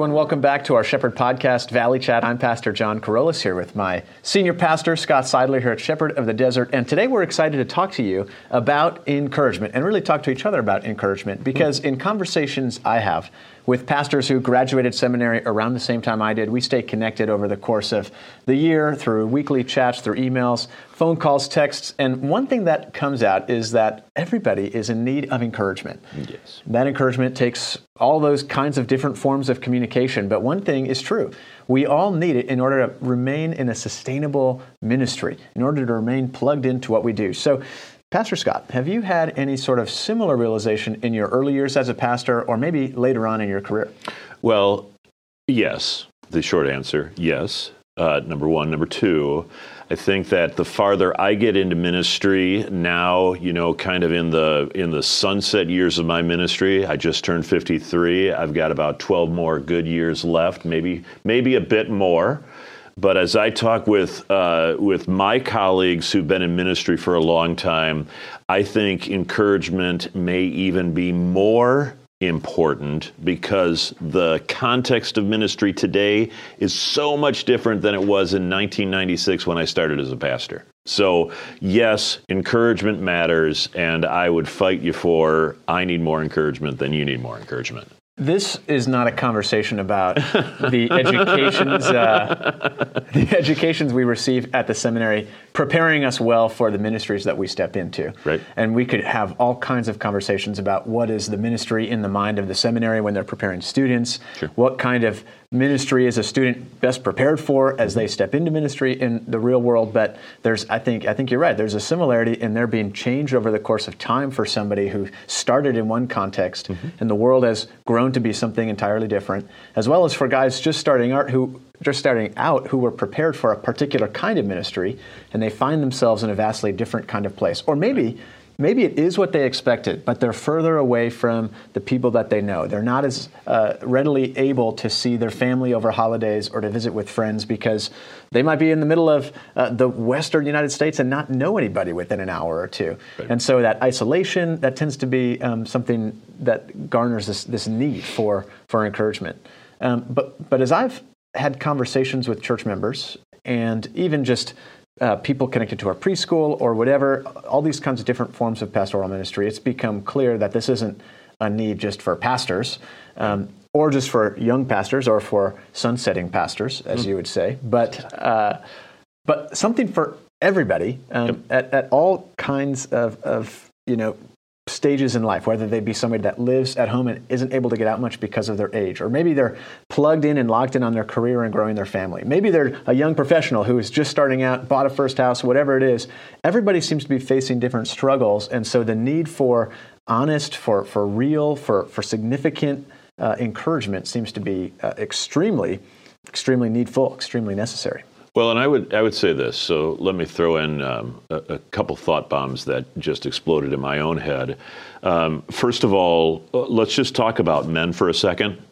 everyone. Welcome back to our Shepherd Podcast, Valley Chat. I'm Pastor John Karolus here with my senior pastor, Scott Seidler, here at Shepherd of the Desert. And today we're excited to talk to you about encouragement and really talk to each other about encouragement because in conversations I have with pastors who graduated seminary around the same time I did. We stay connected over the course of the year through weekly chats, through emails, phone calls, texts. And one thing that comes out is that everybody is in need of encouragement. Yes. That encouragement takes all those kinds of different forms of communication. But one thing is true we all need it in order to remain in a sustainable ministry, in order to remain plugged into what we do. So, Pastor Scott, have you had any sort of similar realization in your early years as a pastor or maybe later on in your career? Well, yes. The short answer, yes. Uh, number one. Number two, I think that the farther I get into ministry now, you know, kind of in the in the sunset years of my ministry, I just turned 53. I've got about 12 more good years left, maybe maybe a bit more. But as I talk with uh, with my colleagues who've been in ministry for a long time, I think encouragement may even be more important because the context of ministry today is so much different than it was in 1996 when I started as a pastor. So, yes, encouragement matters, and I would fight you for I need more encouragement than you need more encouragement. This is not a conversation about the educations, uh, the educations we receive at the seminary, preparing us well for the ministries that we step into. Right. And we could have all kinds of conversations about what is the ministry in the mind of the seminary when they're preparing students. Sure. What kind of ministry is a student best prepared for as they step into ministry in the real world but there's i think i think you're right. There's a similarity in there being changed over the course of time for somebody who started in one context mm-hmm. and the world has grown to be something entirely different as well as for guys just starting out who just starting out who were prepared for a particular kind of ministry and they find themselves in a vastly different kind of place. Or maybe maybe it is what they expected, but they're further away from the people that they know. They're not as uh, readily able to see their family over holidays or to visit with friends because they might be in the middle of uh, the Western United States and not know anybody within an hour or two. Right. And so that isolation, that tends to be um, something that garners this, this need for, for encouragement. Um, but, but as I've had conversations with church members and even just uh, people connected to our preschool or whatever, all these kinds of different forms of pastoral ministry, it's become clear that this isn't a need just for pastors um, or just for young pastors or for sunsetting pastors, as mm. you would say, but, uh, but something for everybody um, yep. at, at all kinds of, of you know, stages in life, whether they be somebody that lives at home and isn't able to get out much because of their age, or maybe they're plugged in and locked in on their career and growing their family. Maybe they're a young professional who is just starting out, bought a first house, whatever it is. Everybody seems to be facing different struggles, and so the need for honest, for, for real, for, for significant uh, encouragement seems to be uh, extremely, extremely needful, extremely necessary. Well, and I would I would say this. So let me throw in um, a, a, couple thought bombs that just exploded in my own head. Um, first of all, uh, let's just talk about men for a second,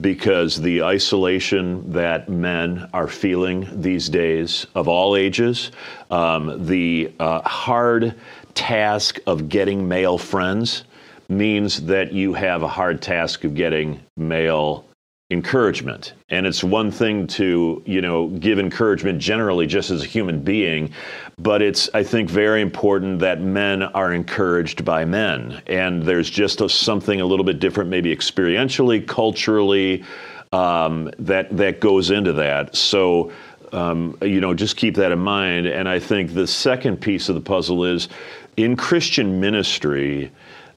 because the isolation that men are feeling these days, of all ages, um, the uh, hard task of getting male friends means that you have a hard task of getting male encouragement. And it's one thing to you know give encouragement generally just as a human being but it's i think very important that men are encouraged by men. And there's just a, something a little bit different maybe experientially culturally um, that that goes into that. So um, you know just keep that in mind. And i think the second piece of the puzzle is in christian ministry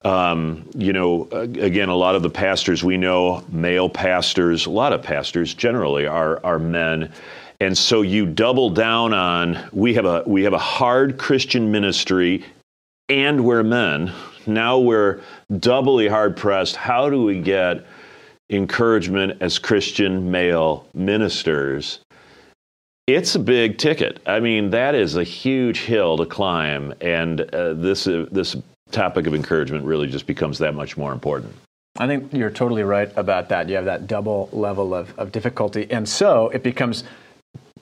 um, you know, again, a lot of the pastors we know, male pastors, a lot of pastors generally are are men, and so you double down on we have a we have a hard Christian ministry, and we're men. Now we're doubly hard pressed. How do we get encouragement as Christian male ministers? It's a big ticket. I mean, that is a huge hill to climb, and uh, this uh, this topic of encouragement really just becomes that much more important. I think you're totally right about that. You have that double level of, of difficulty. And so it becomes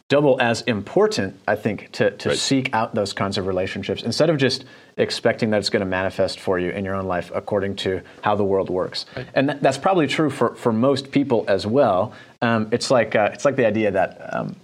double as important, I think, to, to Right. seek out those kinds of relationships instead of just expecting that it's going to manifest for you in your own life according to how the world works. And that, that's probably true for, for most people as well. Um, it's like uh, it's like the idea that um,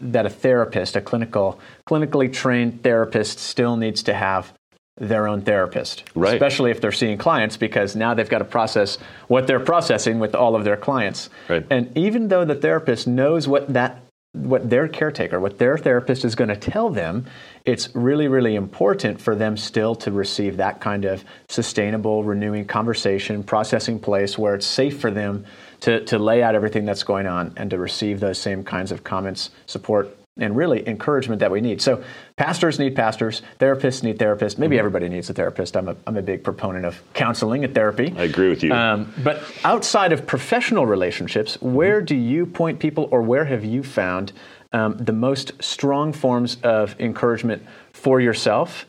that a therapist, a clinical, clinically trained therapist, still needs to have their own therapist, Right. especially if they're seeing clients, because now they've got to process what they're processing with all of their clients. Right. And even though the therapist knows what that what their caretaker, what their therapist is going to tell them, it's really, really important for them still to receive that kind of sustainable, renewing conversation, processing place where it's safe for them to, to lay out everything that's going on and to receive those same kinds of comments, support, and really encouragement that we need. So pastors need pastors, therapists need therapists. Maybe everybody needs a therapist. I'm a, I'm a big proponent of counseling and therapy. I agree with you. Um, but outside of professional relationships, where do you point people, or where have you found um, the most strong forms of encouragement for yourself?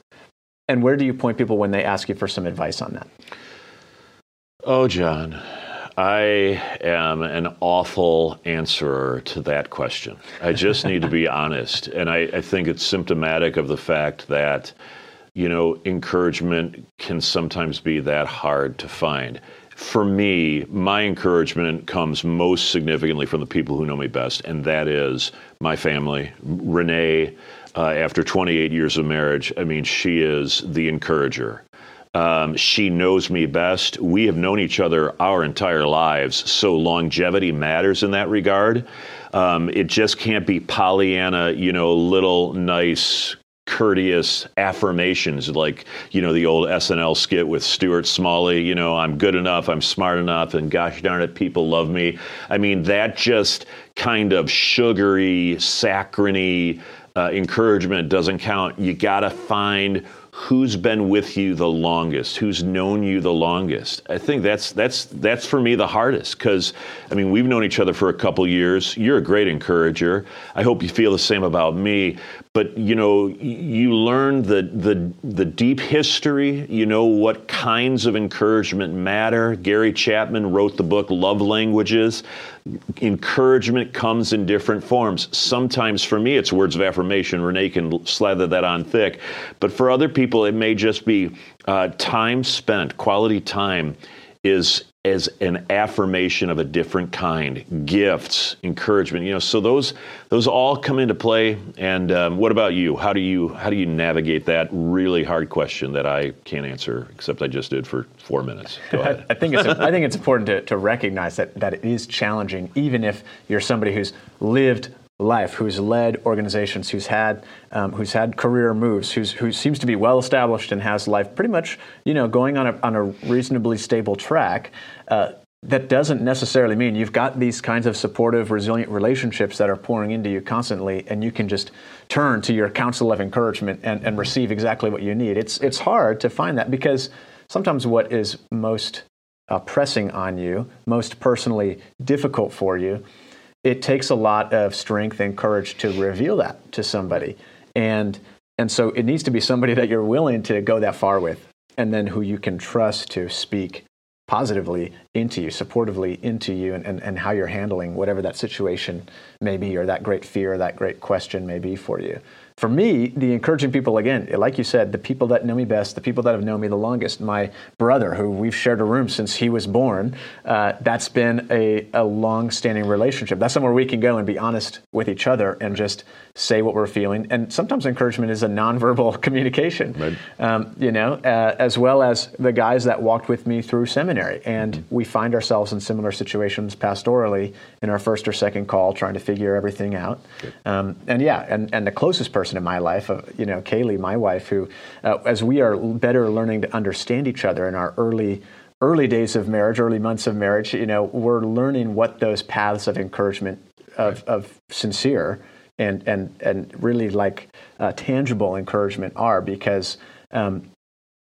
And where do you point people when they ask you for some advice on that? Oh, John, I am an awful answerer to that question. I just need to be honest. And I, I think it's symptomatic of the fact that, you know, encouragement can sometimes be that hard to find. For me, my encouragement comes most significantly from the people who know me best, and that is my family. Renee, uh, after 28 years of marriage, I mean, she is the encourager. Um, she knows me best. We have known each other our entire lives, so longevity matters in that regard. Um, it just can't be Pollyanna, you know, little nice, courteous affirmations like, you know, the old SNL skit with Stuart Smalley, you know, I'm good enough, I'm smart enough, and gosh darn it, people love me. I mean, that just kind of sugary, saccharine uh, encouragement doesn't count. You got to find who's been with you the longest, who's known you the longest. I think that's that's that's for me the hardest because I mean we've known each other for a couple years. You're a great encourager. I hope you feel the same about me. But you know you learn the the the deep history. You know what kinds of encouragement matter. Gary Chapman wrote the book Love Languages. Encouragement comes in different forms. Sometimes for me it's words of affirmation. Renee can slather that on thick. But for other people it may just be uh, time spent, quality time is as an affirmation of a different kind gifts encouragement you know so those those all come into play. And um, what about you? How do you how do you navigate that really hard question that i can't answer except i just did for four minutes? Go ahead. I think it's I think it's important to, to recognize that that it is challenging, even if you're somebody who's lived life, who's led organizations, who's had um, who's had career moves, who's who seems to be well established and has life pretty much you know going on a on a reasonably stable track. Uh, that doesn't necessarily mean you've got these kinds of supportive, resilient relationships that are pouring into you constantly, and you can just turn to your counsel of encouragement and, and receive exactly what you need. It's it's hard to find that because sometimes what is most uh, pressing on you, most personally difficult for you, it takes a lot of strength and courage to reveal that to somebody. And and so it needs to be somebody that you're willing to go that far with, and then who you can trust to speak positively into you, supportively into you, and, and, and how you're handling whatever that situation may be, or that great fear, or that great question may be for you. For me, the encouraging people, again, like you said, the people that know me best, the people that have known me the longest, my brother, who we've shared a room since he was born, uh, that's been a, a long standing relationship. That's somewhere we can go and be honest with each other and just say what we're feeling. And sometimes encouragement is a nonverbal communication, Right. um, you know, uh, as well as the guys that walked with me through seminary. And we find ourselves in similar situations pastorally in our first or second call, trying to figure everything out. Um, and yeah, and, and the closest person in my life, uh, you know, Kaylee, my wife, who, uh, as we are better learning to understand each other in our early early days of marriage, early months of marriage, you know, we're learning what those paths of encouragement of, of sincere and and and really like uh, tangible encouragement are because um,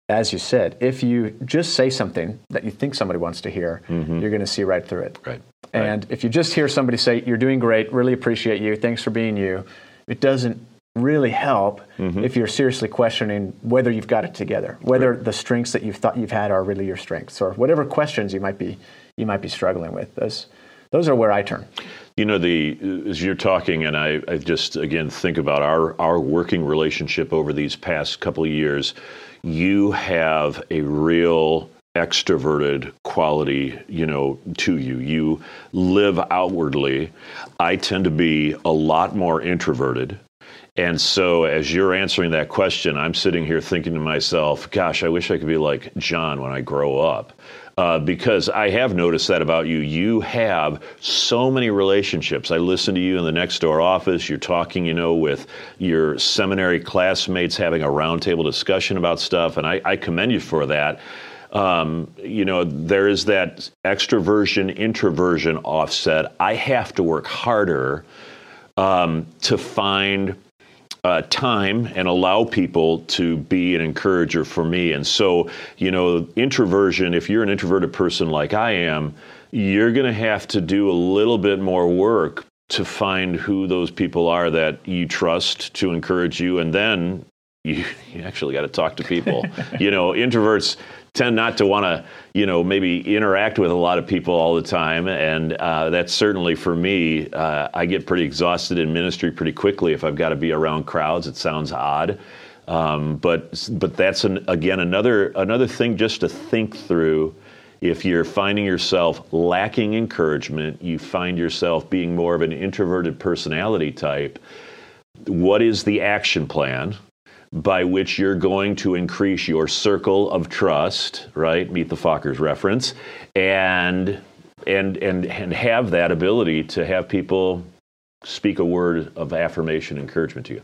as you said if you just say something that you think somebody wants to hear you're going to see right through it. Right. and if you just hear somebody say you're doing great really appreciate you thanks for being you it doesn't really help if you're seriously questioning whether you've got it together whether the strengths that you've thought you've had are really your strengths or whatever questions you might be you might be struggling with. Those those are where i turn You know, the as you're talking, and I, I just again think about our our working relationship over these past couple of years. You have a real extroverted quality, you know, to you. You live outwardly. I tend to be a lot more introverted. And so, as you're answering that question, I'm sitting here thinking to myself, gosh, I wish I could be like John when I grow up. Uh, because I have noticed that about you. You have so many relationships. I listen to you in the next door office. You're talking, you know, with your seminary classmates, having a roundtable discussion about stuff, and I, I commend you for that. Um, you know, there is that extroversion introversion offset. I have to work harder um, to find uh, time and allow people to be an encourager for me. And so, you know, introversion, if you're an introverted person like I am, you're going to have to do a little bit more work to find who those people are that you trust to encourage you. And then you, you actually got to talk to people. you know, introverts tend not to want to, you know, maybe interact with a lot of people all the time. And uh, that's certainly for me, uh, I get pretty exhausted in ministry pretty quickly if I've got to be around crowds. It sounds odd. Um, but but that's an, again another another thing just to think through. If you're finding yourself lacking encouragement, you find yourself being more of an introverted personality type. What is the action plan? By which you're going to increase your circle of trust, right? Meet the Fockers reference, and and and and have that ability to have people speak a word of affirmation, encouragement to you.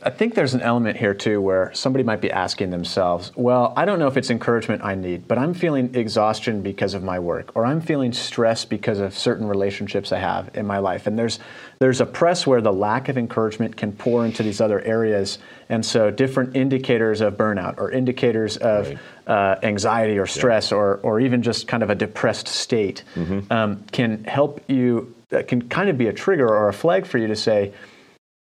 I think there's an element here too where somebody might be asking themselves, well, I don't know if it's encouragement I need, but I'm feeling exhaustion because of my work, or I'm feeling stress because of certain relationships I have in my life. And there's there's a press where the lack of encouragement can pour into these other areas. And so different indicators of burnout or indicators of right. uh, anxiety or stress yeah. or, or even just kind of a depressed state mm-hmm. um, can help you, uh, can kind of be a trigger or a flag for you to say,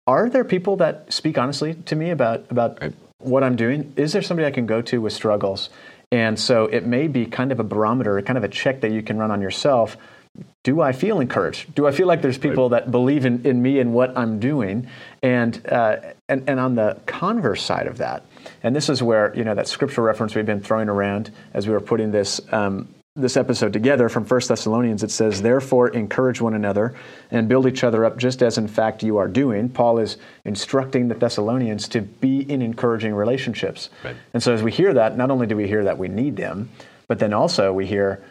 are there people that speak honestly to me about about right. what I'm doing? Is there somebody I can go to with struggles? And so it may be kind of a barometer, kind of a check that you can run on yourself. Do I feel encouraged? Do I feel like there's people right. that believe in, in me and what I'm doing? And, uh, and and on the converse side of that, and this is where you know that scripture reference we've been throwing around as we were putting this um, this episode together from 1 Thessalonians, it says, Therefore, encourage one another and build each other up, just as in fact you are doing. Paul is instructing the Thessalonians to be in encouraging relationships. Right. And so, as we hear that, not only do we hear that we need them, but then also we hear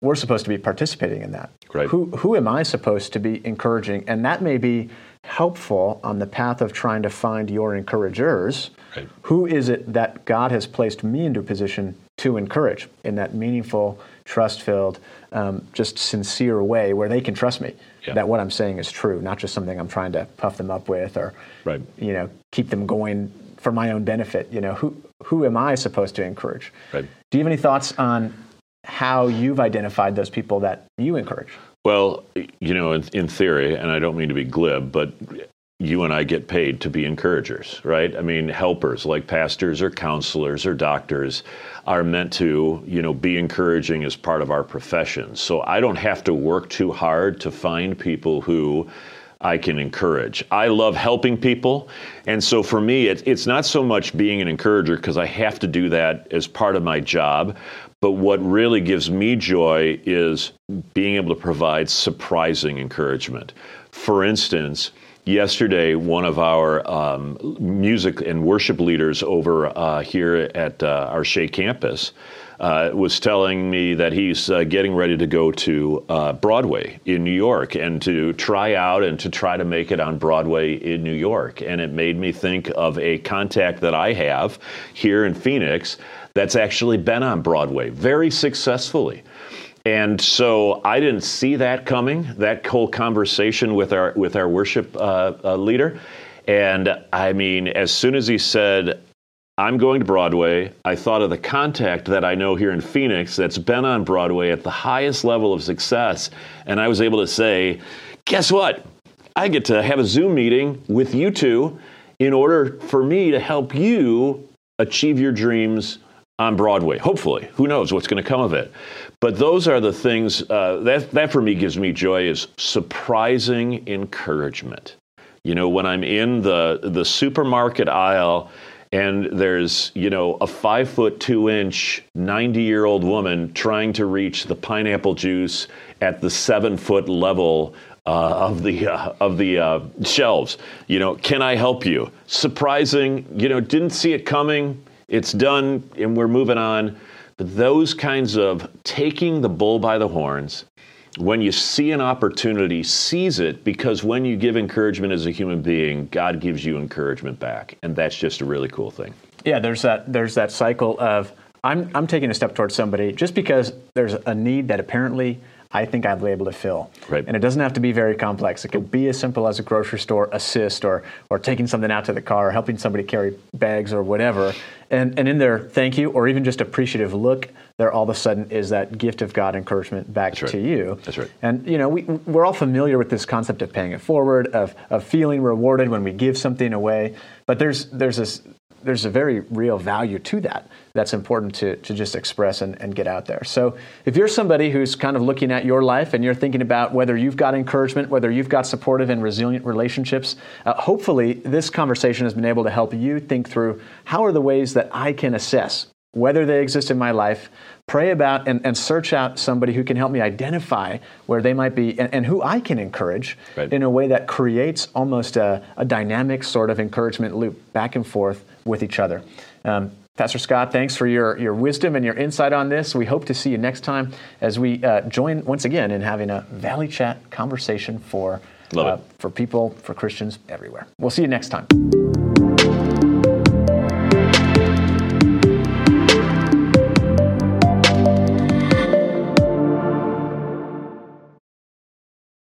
we're supposed to be participating in that. Right. Who, who am I supposed to be encouraging? And that may be helpful on the path of trying to find your encouragers. Right. Who is it that God has placed me into a position to encourage in that meaningful, trust filled, um, just sincere way where they can trust me yeah. that what I'm saying is true, not just something I'm trying to puff them up with or right. you know keep them going for my own benefit. You know, who who am I supposed to encourage? Right. Do you have any thoughts on how you've identified those people that you encourage? Well, you know, in, in theory, and I don't mean to be glib, but you and I get paid to be encouragers, right? I mean, helpers like pastors or counselors or doctors are meant to, you know, be encouraging as part of our profession. So I don't have to work too hard to find people who I can encourage. I love helping people. And so for me, it, it's not so much being an encourager because I have to do that as part of my job. But what really gives me joy is being able to provide surprising encouragement. For instance, yesterday, one of our um, music and worship leaders over uh, here at uh, our Shea campus uh, was telling me that he's uh, getting ready to go to uh, Broadway in New York and to try out and to try to make it on Broadway in New York. And it made me think of a contact that I have here in Phoenix that's actually been on Broadway very successfully. And so I didn't see that coming, that whole conversation with our with our worship uh, uh, leader. And I mean, as soon as he said, I'm going to Broadway, I thought of the contact that I know here in Phoenix that's been on Broadway at the highest level of success. And I was able to say, guess what? I get to have a Zoom meeting with you two in order for me to help you achieve your dreams on Broadway. Hopefully, who knows what's going to come of it? But those are the things uh, that that for me gives me joy is surprising encouragement. You know, when I'm in the the supermarket aisle and there's you know a five foot two inch 90 year old woman trying to reach the pineapple juice at the seven foot level uh, of the uh, of the uh, shelves. You know, can I help you? Surprising. You know, didn't see it coming. It's done, and we're moving on. But those kinds of taking the bull by the horns, when you see an opportunity, seize it because when you give encouragement as a human being, God gives you encouragement back, and that's just a really cool thing. Yeah, there's that there's that cycle of I'm I'm taking a step towards somebody just because there's a need that apparently I think I'll be able to fill. Right. And it doesn't have to be very complex. It could be as simple as a grocery store assist or, or taking something out to the car or helping somebody carry bags or whatever. And, and in their thank you or even just appreciative look, there all of a sudden is that gift of God encouragement back right. to you. That's right. And you know, we, we're all familiar with this concept of paying it forward, of, of feeling rewarded when we give something away. But there's there's this there's a very real value to that that's important to, to just express and, and get out there. So if you're somebody who's kind of looking at your life and you're thinking about whether you've got encouragement, whether you've got supportive and resilient relationships, uh, hopefully this conversation has been able to help you think through how are the ways that I can assess whether they exist in my life, pray about and, and search out somebody who can help me identify where they might be and, and who I can encourage right. in a way that creates almost a, a, dynamic sort of encouragement loop back and forth with each other. Um, Pastor Scott, thanks for your, your wisdom and your insight on this. We hope to see you next time as we uh, join once again in having a Valley Chat conversation for, uh, for people, for Christians everywhere. We'll see you next time.